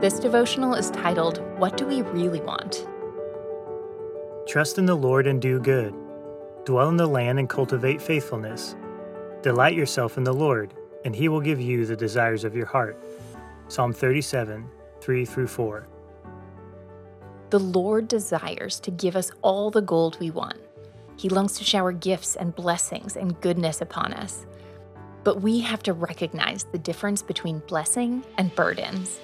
This devotional is titled, What Do We Really Want? Trust in the Lord and do good. Dwell in the land and cultivate faithfulness. Delight yourself in the Lord, and he will give you the desires of your heart. Psalm 37, 3 through 4. The Lord desires to give us all the gold we want. He longs to shower gifts and blessings and goodness upon us. But we have to recognize the difference between blessing and burdens.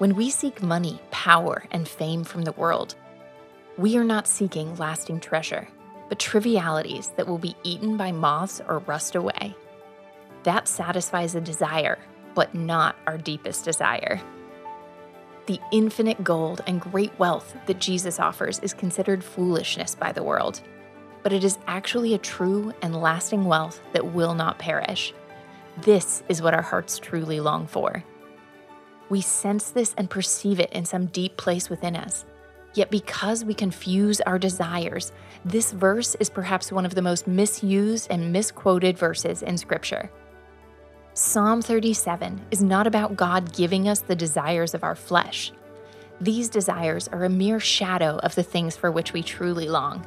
When we seek money, power, and fame from the world, we are not seeking lasting treasure, but trivialities that will be eaten by moths or rust away. That satisfies a desire, but not our deepest desire. The infinite gold and great wealth that Jesus offers is considered foolishness by the world, but it is actually a true and lasting wealth that will not perish. This is what our hearts truly long for. We sense this and perceive it in some deep place within us. Yet, because we confuse our desires, this verse is perhaps one of the most misused and misquoted verses in Scripture. Psalm 37 is not about God giving us the desires of our flesh. These desires are a mere shadow of the things for which we truly long.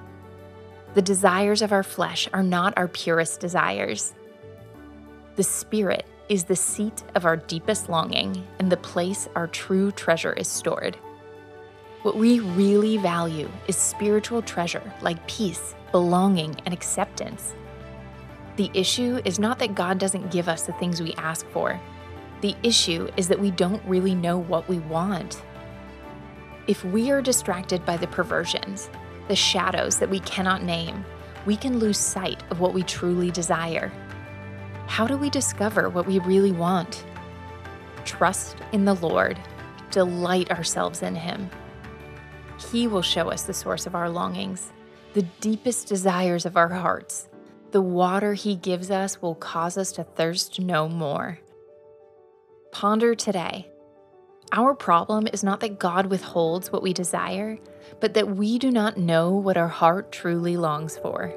The desires of our flesh are not our purest desires. The Spirit is the seat of our deepest longing and the place our true treasure is stored. What we really value is spiritual treasure like peace, belonging, and acceptance. The issue is not that God doesn't give us the things we ask for. The issue is that we don't really know what we want. If we are distracted by the perversions, the shadows that we cannot name, we can lose sight of what we truly desire how do we discover what we really want? Trust in the Lord, delight ourselves in Him. He will show us the source of our longings, the deepest desires of our hearts. The water He gives us will cause us to thirst no more. Ponder today. Our problem is not that God withholds what we desire, but that we do not know what our heart truly longs for.